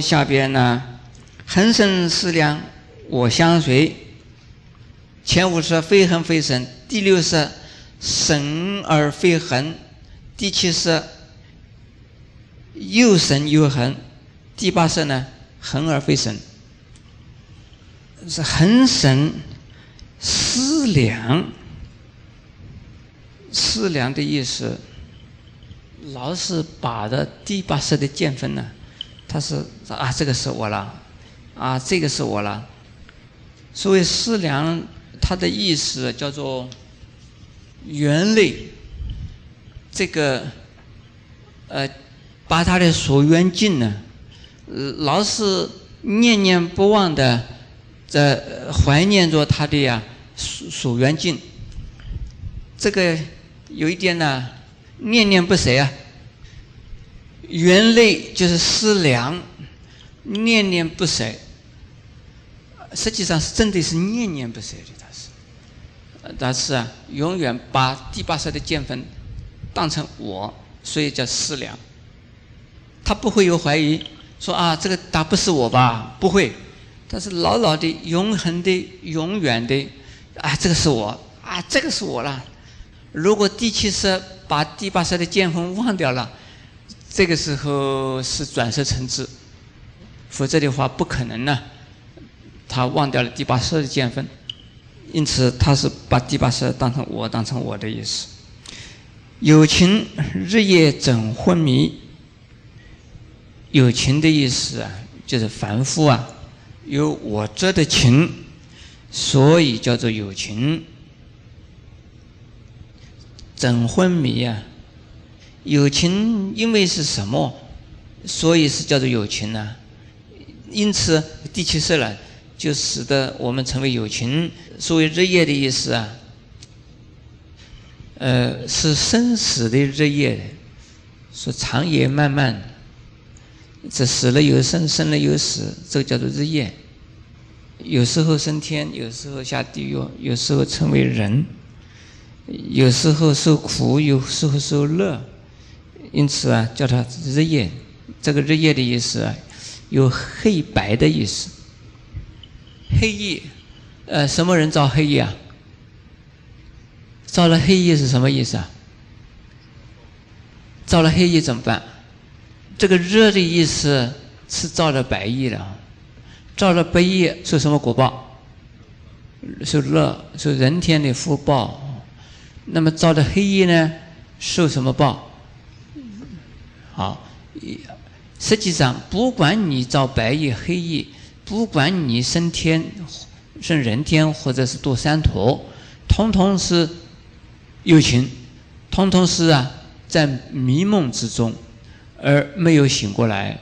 下边呢，恒生思量，我相随。前五是非恒非神，第六是神而非恒，第七是又神又恒，第八是呢恒而非神。是恒神思量，思量的意思，老是把的第八识的见分呢，他是啊这个是我了，啊这个是我了。所谓思量，它的意思叫做缘类，这个呃把他的所缘境呢，老是念念不忘的。在怀念着他的呀所所缘境，这个有一点呢，念念不舍啊。原类就是思量，念念不舍，实际上是真的是念念不舍的，他是，但是啊，永远把第八识的见分当成我，所以叫思量。他不会有怀疑，说啊，这个他不是我吧？不会。他是牢牢的、永恒的、永远的，啊，这个是我，啊，这个是我了。如果第七识把第八识的见分忘掉了，这个时候是转色成智，否则的话不可能呢。他忘掉了第八识的见分，因此他是把第八识当成我，当成我的意思。有情日夜整昏迷，有情的意思啊，就是凡夫啊。有我这的情，所以叫做有情。整昏迷啊，友情因为是什么，所以是叫做友情呢？因此第七识了，就使得我们成为友情。所谓日夜的意思啊，呃，是生死的日夜，说长夜漫漫。这死了有生，生了有死，这个叫做日夜。有时候升天，有时候下地狱，有时候成为人，有时候受苦，有时候受乐。因此啊，叫它日夜。这个日夜的意思啊，有黑白的意思。黑夜，呃，什么人造黑夜啊？造了黑夜是什么意思啊？造了黑夜怎么办？这个热的意思是造了白夜了，造了白夜受什么果报？受热，受人天的福报。那么造的黑夜呢？受什么报？啊，实际上不管你造白夜、黑夜，不管你升天、升人天，或者是堕三途，通通是有情，通通是啊，在迷梦之中。而没有醒过来，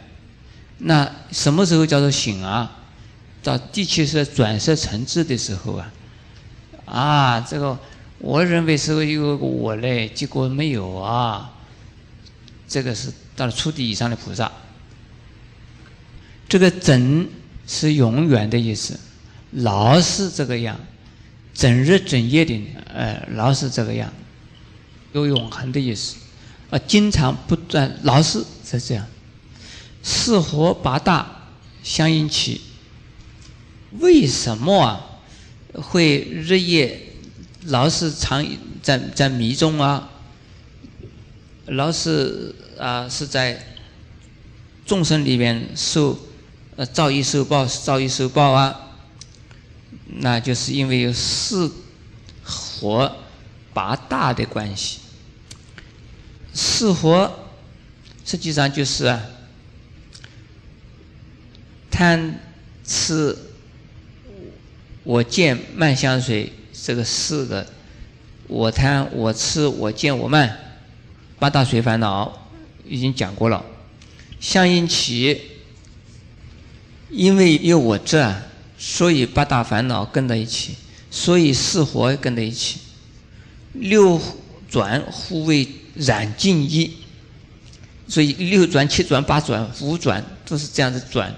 那什么时候叫做醒啊？到第七识转色成智的时候啊，啊，这个我认为是有个我嘞，结果没有啊。这个是到了初地以上的菩萨。这个整是永远的意思，老是这个样，整日整夜的，呃，老是这个样，有永恒的意思。啊，经常不断，老是是这样，四活八大相应起。为什么啊会日夜老是常在在迷中啊？老是啊是在众生里面受呃造业受报，造业受报啊？那就是因为有四活八大的关系。四活实际上就是啊，贪、吃、我见、慢相随这个四个，我贪、我吃、我见、我慢，八大随烦恼已经讲过了。相应起，因为有我这，所以八大烦恼跟在一起，所以四活跟在一起，六转互为。染净一，所以六转、七转、八转、五转都是这样子转。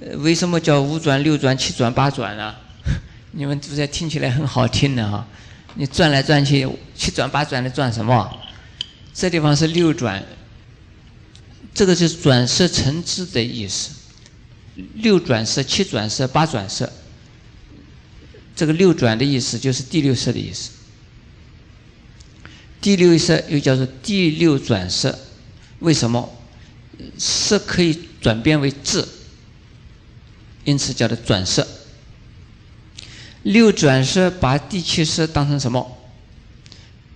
呃，为什么叫五转、六转、七转、八转呢？你们都在听起来很好听的哈。你转来转去，七转八转的转什么？这地方是六转，这个是转色成智的意思。六转色、七转色、八转色，这个六转的意思就是第六色的意思。第六色又叫做第六转色，为什么？色可以转变为智，因此叫做转色。六转色把第七色当成什么？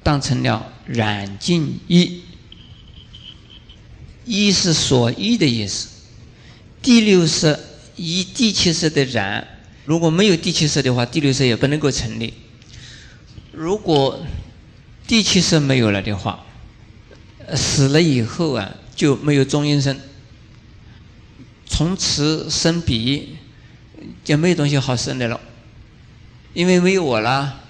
当成了染净一，一是所依的意思。第六色依第七色的染，如果没有第七色的话，第六色也不能够成立。如果第七色没有了的话，死了以后啊就没有中阴身，从此生彼就没有东西好生的了，因为没有我了，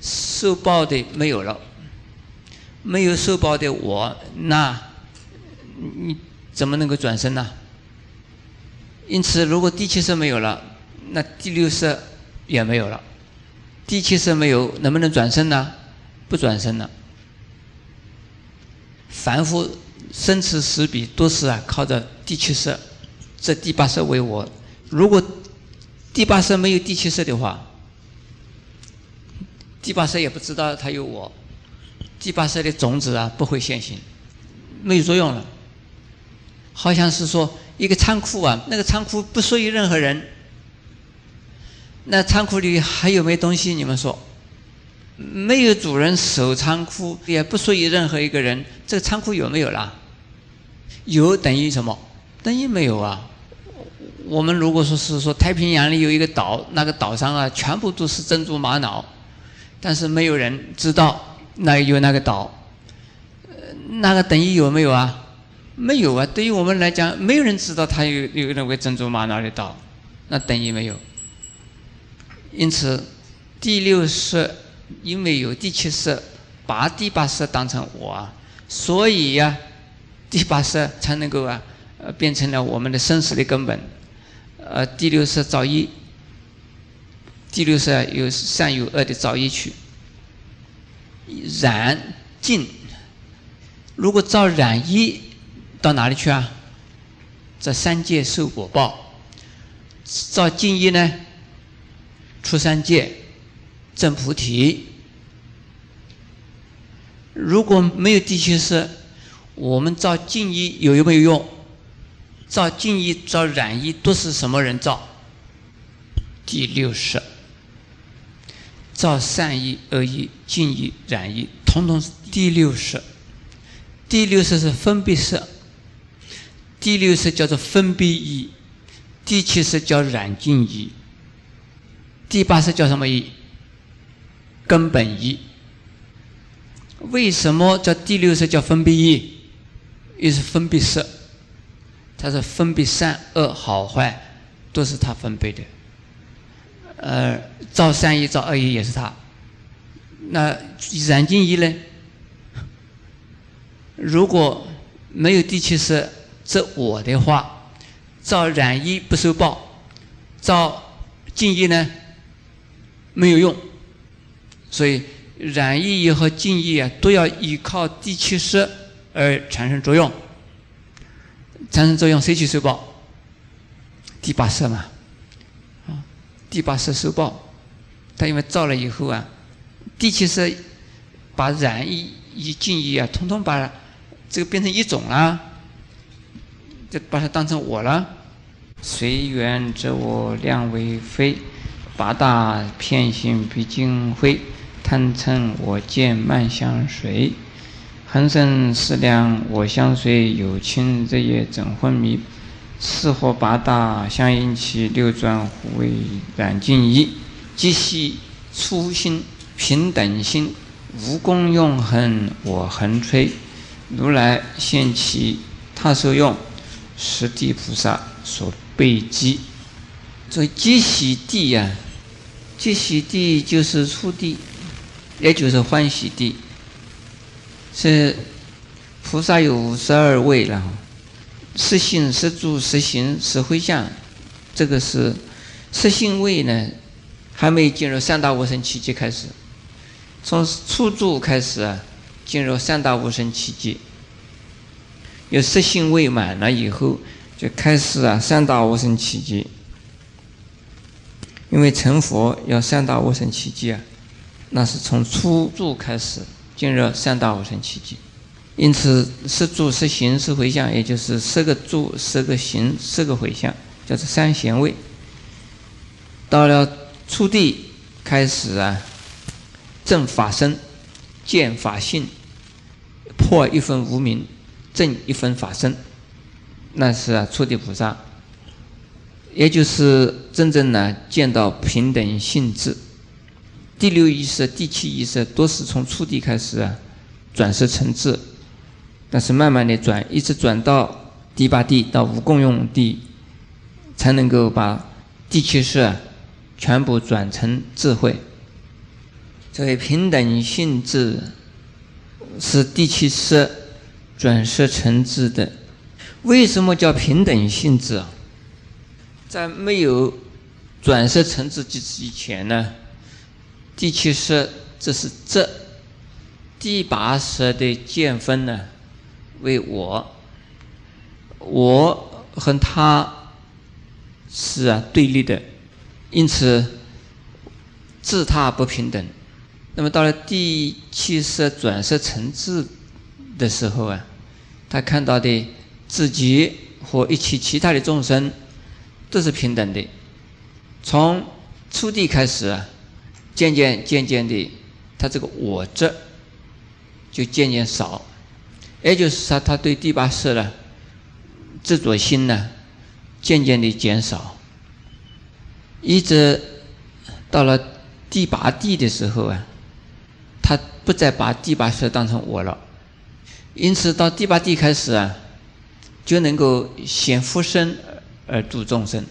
受报的没有了，没有受报的我，那你怎么能够转身呢？因此，如果第七色没有了，那第六色也没有了。第七色没有，能不能转身呢？不转身了。凡夫生死死彼都是啊，靠着第七色，这第八色为我。如果第八色没有第七色的话，第八色也不知道它有我，第八色的种子啊不会现行，没有作用了。好像是说。一个仓库啊，那个仓库不属于任何人。那仓库里还有没有东西？你们说，没有主人守仓库，也不属于任何一个人。这个仓库有没有啦？有等于什么？等于没有啊。我们如果说是说太平洋里有一个岛，那个岛上啊全部都是珍珠玛瑙，但是没有人知道那有那个岛，那个等于有没有啊？没有啊！对于我们来讲，没有人知道他有有那个珍珠玛瑙的岛，那等于没有。因此，第六色因为有第七色，把第八色当成我，所以呀，第八色才能够啊，呃，变成了我们的生死的根本。呃，第六色造一，第六色有善有恶的造业去，染净。如果造染衣。到哪里去啊？这三界受果报，造净一呢？出三界，证菩提。如果没有第七识，我们造净衣有没有用？造净衣、造染衣都是什么人造？第六识。造善意、恶意、净意、染意，统统是第六识。第六识是分别色。第六识叫做分别意，第七识叫染净意，第八识叫什么意？根本意。为什么叫第六识叫分别意？又是分别色，它是分别善恶好坏，都是它分别的。呃，造善意造恶意也是他。那染净意呢？如果没有第七识。这我的话，造染一不受报，造净衣呢没有用，所以染衣也和净衣啊都要依靠第七识而产生作用，产生作用谁去受报？第八识嘛，第八识受报，他因为造了以后啊，第七识把染衣与净衣啊，统统把这个变成一种了。就把它当成我了。随缘则我量为非，八大片心毕竟灰。贪嗔我见慢相随，恒生思量我相随。有情日夜怎昏迷？四惑八大相应起，六转互为染净一。即系初心平等心，无功用恒我恒吹。如来现其他受用。十地菩萨所备积，这积喜地呀，积喜地就是初地，也就是欢喜地。是菩萨有五十二位了，十行、十住、十行、十回向，这个是十行位呢，还没进入三大无生奇迹开始，从初住开始啊，进入三大无生奇迹。有色性未满了以后，就开始啊三大无生奇迹。因为成佛要三大无生奇迹啊，那是从初住开始进入三大无生奇迹。因此，十住、十行、十回向，也就是十个住、十个行、十个回向，叫做三贤位。到了初地开始啊，正法身，见法性，破一分无明，正一分法身，那是啊初地菩萨，也就是真正呢见到平等性质。第六意识、第七意识都是从初地开始啊转世成智。但是慢慢的转，一直转到第八地到无共用地，才能够把第七识全部转成智慧。这位平等性质是第七识转世成智的。为什么叫平等性质啊？在没有转世成智之之前呢？第七识这是这，第八识的见分呢？为我，我和他是啊对立的，因此自他不平等。那么到了第七色转色成智的时候啊，他看到的自己和一切其他的众生都是平等的。从初地开始啊，渐渐渐渐的，他这个我执就渐渐少。也就是说，他对第八识呢执着心呢，渐渐的减少，一直到了第八地的时候啊，他不再把第八识当成我了，因此到第八地开始啊，就能够显福身而度众生。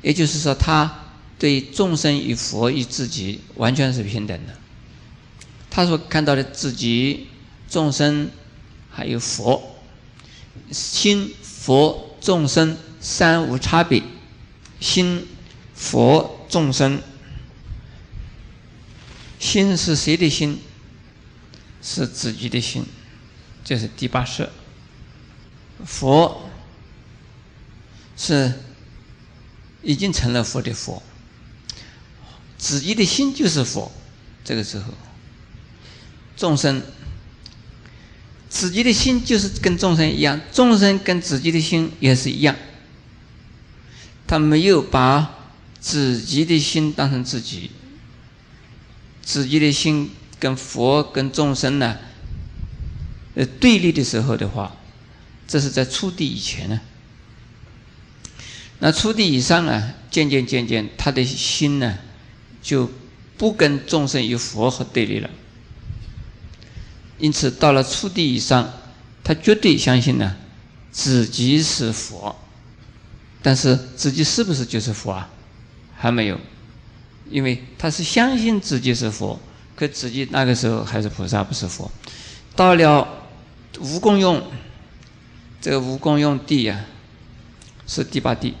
也就是说，他对众生与佛与自己完全是平等的，他所看到的自己。众生还有佛，心佛众生三无差别。心佛众生，心是谁的心？是自己的心，这是第八识。佛是已经成了佛的佛，自己的心就是佛。这个时候，众生。自己的心就是跟众生一样，众生跟自己的心也是一样。他没有把自己的心当成自己，自己的心跟佛跟众生呢，呃对立的时候的话，这是在初地以前呢。那初地以上啊，渐渐渐渐，他的心呢，就不跟众生与佛和对立了。因此，到了初地以上，他绝对相信呢，自己是佛。但是，自己是不是就是佛啊？还没有，因为他是相信自己是佛，可自己那个时候还是菩萨，不是佛。到了无功用，这个无功用地呀，是第八地。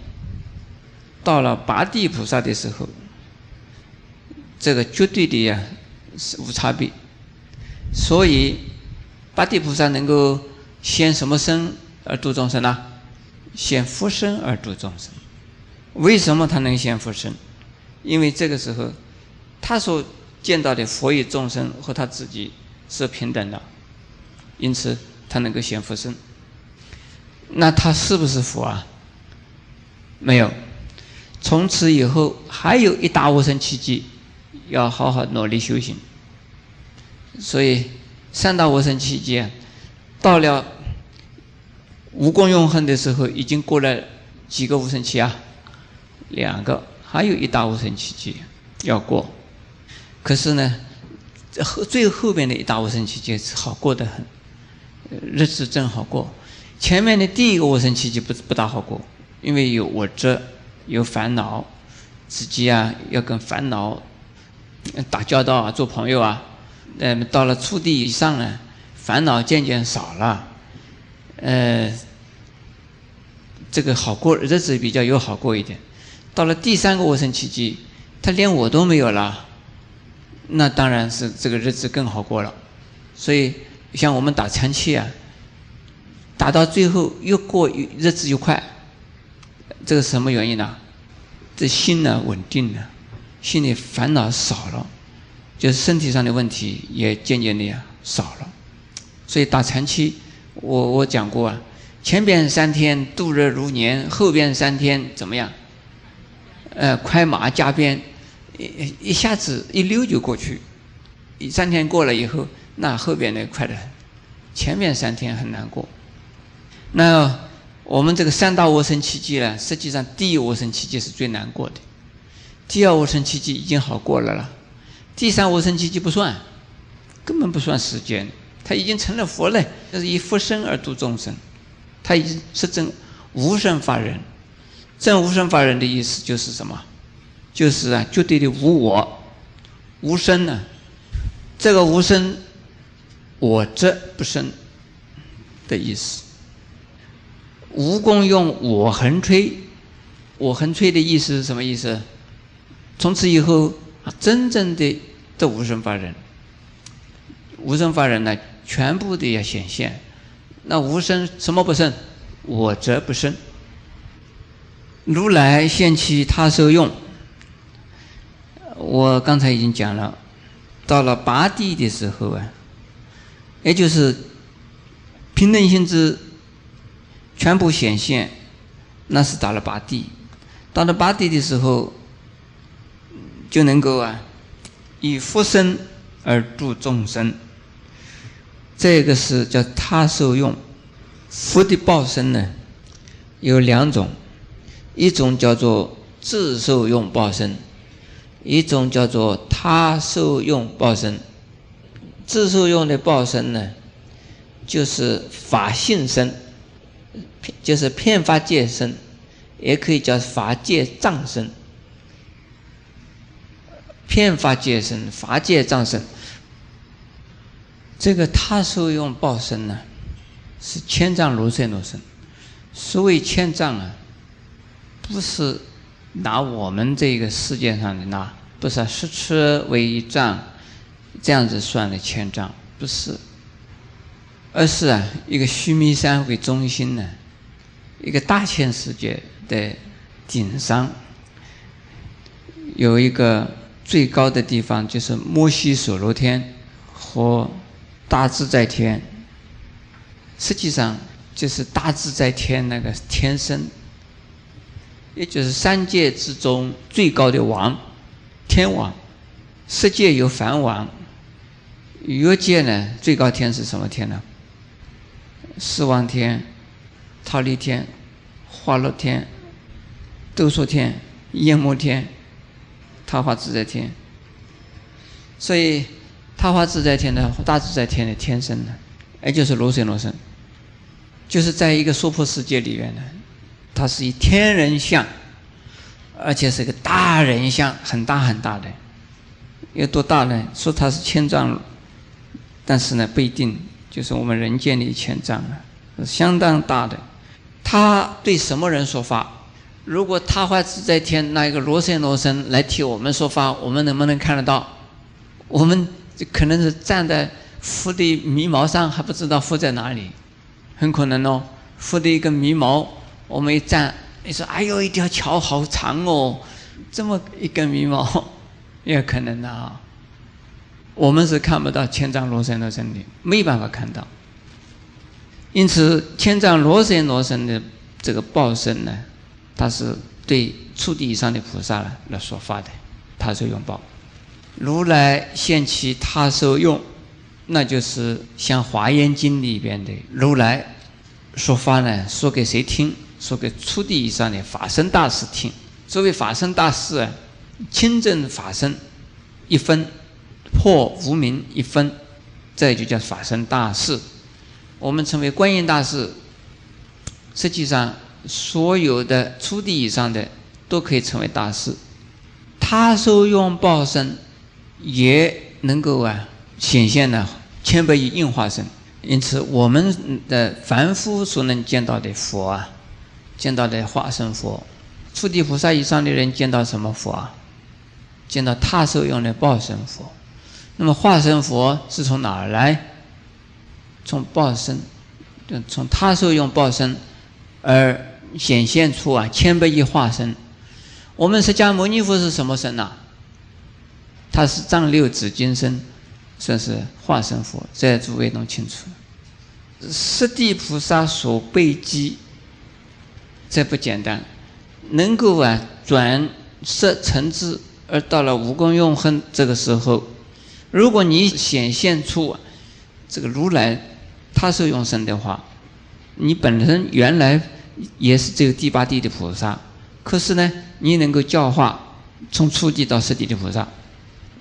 到了八地菩萨的时候，这个绝对的呀是无差别。所以，八地菩萨能够现什么身而度众生呢？现佛身而度众生。为什么他能现佛身？因为这个时候，他所见到的佛与众生和他自己是平等的，因此他能够现佛身。那他是不是佛啊？没有。从此以后，还有一大无生奇迹，要好好努力修行。所以，三大无生期间，到了无功用恨的时候，已经过了几个无生期啊？两个，还有一大无生期间要过。可是呢，后最后边的一大无生期间是好过得很，日子正好过。前面的第一个无生期间不不大好过，因为有我执，有烦恼，自己啊要跟烦恼打交道啊，做朋友啊。呃，到了初地以上呢，烦恼渐渐少了，呃，这个好过日子比较有好过一点。到了第三个无生奇迹，他连我都没有了，那当然是这个日子更好过了。所以，像我们打禅期啊，打到最后越过日子越快，这个什么原因呢？这心呢稳定了，心里烦恼少了，就是身体上的问题也渐渐的少了。所以打禅期，我我讲过啊，前边三天度日如年，后边三天怎么样？呃，快马加鞭，一一下子一溜就过去。三天过了以后，那后边的快得很，前面三天很难过。那我们这个三大无生奇迹呢，实际上第一无生奇迹是最难过的，第二无生奇迹已经好过了了，第三无生期就不算，根本不算时间，他已经成了佛了，就是以佛身而度众生，他已经是证无生法忍。证无生法忍的意思就是什么？就是啊，绝对的无我，无生呢。这个无生，我则不生的意思。无功用我横吹，我横吹的意思是什么意思？从此以后，真正的的无生法忍，无生法忍呢，全部都要显现。那无生什么不生？我则不生。如来现其他受用，我刚才已经讲了，到了八地的时候啊，也就是平等性质全部显现，那是到了八地。到了八地的时候，就能够啊，以福身而度众生。这个是叫他受用，福的报身呢，有两种。一种叫做自受用报身，一种叫做他受用报身。自受用的报身呢，就是法性身，就是片法界身，也可以叫法界藏身。片法界身、法界藏身，这个他受用报身呢，是千丈如水罗身。所谓千丈啊。不是拿我们这个世界上的那不是十尺为一丈这样子算的千丈，不是，而是啊一个须弥山为中心呢，一个大千世界的顶上有一个最高的地方，就是摩西所罗天和大自在天，实际上就是大自在天那个天身。也就是三界之中最高的王，天王，十界有梵王，欲界呢最高天是什么天呢？四王天、忉利天、化乐天、兜率天、焰摩天、桃花自在天。所以桃花自在天的大自在天的天身呢，也就是罗什罗身，就是在一个娑婆世界里面呢。它是以天人相，而且是个大人像，很大很大的，有多大呢？说它是千丈，但是呢不一定，就是我们人间的千丈啊，相当大的。他对什么人说法？如果他化自在天那一个罗身罗身来替我们说法，我们能不能看得到？我们可能是站在佛的眉毛上，还不知道佛在哪里，很可能哦，佛的一个眉毛。我们一站，你说：“哎呦，一条桥好长哦，这么一根眉毛，也可能的啊。”我们是看不到千丈罗身罗身的，没办法看到。因此，千丈罗森罗森的这个报身呢，它是对初地以上的菩萨来说法的，他受用报。如来现其他受用，那就是像《华严经》里边的如来说法呢，说给谁听？说给初地以上的法身大师听。作为法身大师啊，清正法身一分，破无明一分，这就叫法身大士。我们称为观音大士。实际上，所有的初地以上的都可以成为大师。他受用报身，也能够啊显现了千百亿应化身。因此，我们的凡夫所能见到的佛啊。见到的化身佛，初地菩萨以上的人见到什么佛啊？见到他受用的报身佛。那么化身佛是从哪儿来？从报身，从他受用报身而显现出啊千百亿化身。我们释迦牟尼佛是什么身呐？他是藏六指金身，算是化身佛。在诸位弄清楚，十地菩萨所被机，这不简单，能够啊转色成智，而到了无功用恨这个时候，如果你显现出这个如来他是用身的话，你本身原来也是只有第八地的菩萨，可是呢，你能够教化从初地到十地的菩萨。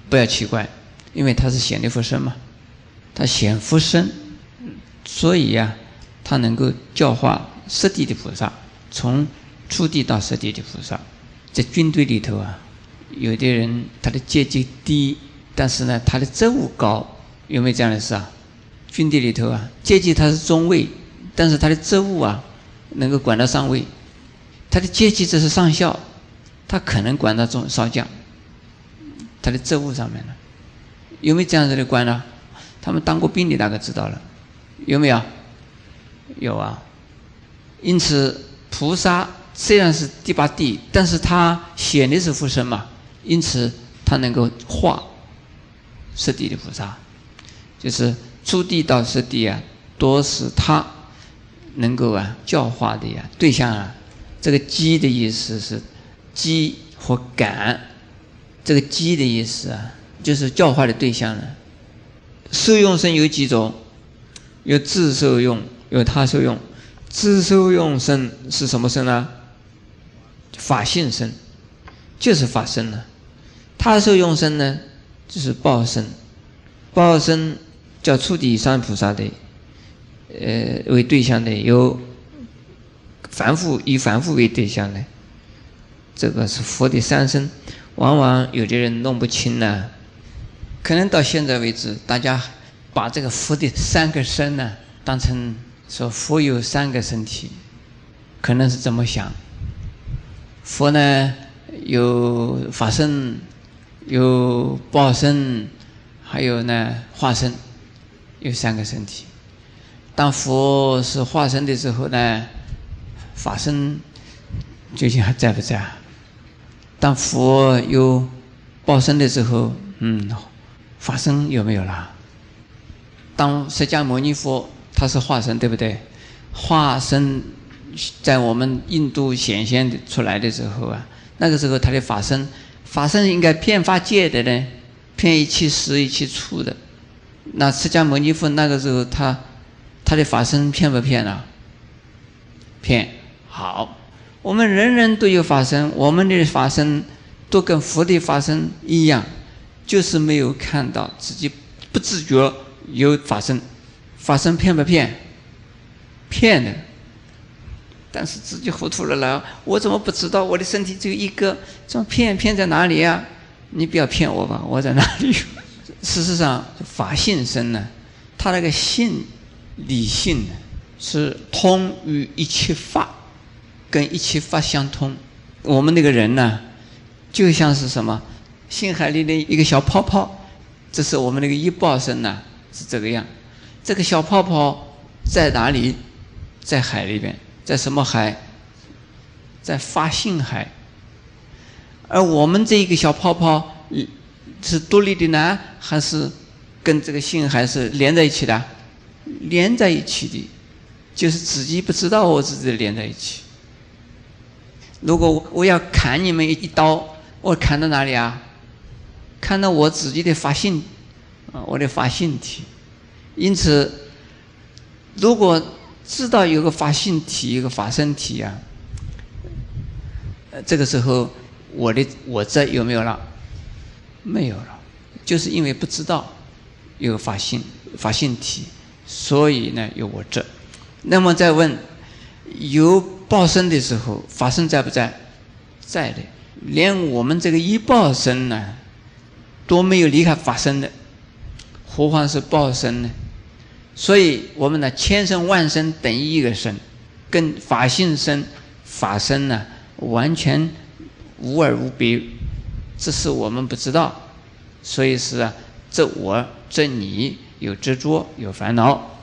不要奇怪，因为他是显力佛身嘛，他显佛身，所以呀，他能够教化十地的菩萨，从初地到十地的菩萨。在军队里头啊，有的人他的阶级低，但是呢，他的职务高，有没有这样的事啊？军队里头啊，阶级他是中尉，但是他的职务啊，能够管到上尉，他的阶级只是上校，他可能管到中少将。他的职务上面呢，有没有这样子的官呢？他们当过兵的大概知道了，有没有？有啊。因此，菩萨虽然是第八地，但是他显的是佛身嘛，因此他能够化十地的菩萨，就是初地到十地啊，都是他能够啊教化的呀对象啊。这个“机”的意思是“机”和“感”。这个“机”的意思啊，就是教化的对象了。受用身有几种？有自受用，有他受用。自受用身是什么身呢？法性身，就是法身了。他受用身呢，就是报身。报身叫初地三菩萨的，呃，为对象的有凡夫，以凡夫为对象的，这个是佛的三身。往往有的人弄不清呢，可能到现在为止，大家把这个佛的三个身呢，当成说佛有三个身体，可能是这么想。佛呢有法身，有报身，还有呢化身，有三个身体。当佛是化身的时候呢，法身究竟还在不在啊？当佛有报身的时候，嗯，法身有没有啦？当释迦牟尼佛他是化身，对不对？化身在我们印度显现出来的时候啊，那个时候他的法身，法身应该遍法界的呢，遍一切时一切处的。那释迦牟尼佛那个时候他他的法身骗不骗啊？骗，好。我们人人都有法身，我们的法身都跟佛的法身一样，就是没有看到自己不自觉有法身，法身骗不骗？骗的。但是自己糊涂了了，我怎么不知道我的身体只有一个？这么骗骗在哪里呀？你不要骗我吧，我在哪里？事实上，法性身呢，它那个性理性呢，是通于一切法。跟一切法相通，我们那个人呢，就像是什么，心海里的一个小泡泡，这是我们那个一报身呢，是这个样。这个小泡泡在哪里？在海里边，在什么海？在发性海。而我们这一个小泡泡，是独立的呢，还是跟这个性海是连在一起的？连在一起的，就是自己不知道我自己连在一起。如果我要砍你们一刀，我砍到哪里啊？砍到我自己的发性，啊，我的发性体。因此，如果知道有个发性体，有个发身体啊，这个时候我的我这有没有了？没有了，就是因为不知道有发性发性体，所以呢有我这。那么再问有。报身的时候，法身在不在？在的。连我们这个一报身呢，都没有离开法身的，何况是报身呢？所以，我们呢，千生万生等于一个身，跟法性身、法身呢，完全无二无别。这是我们不知道，所以是啊，这我这你有执着，有烦恼。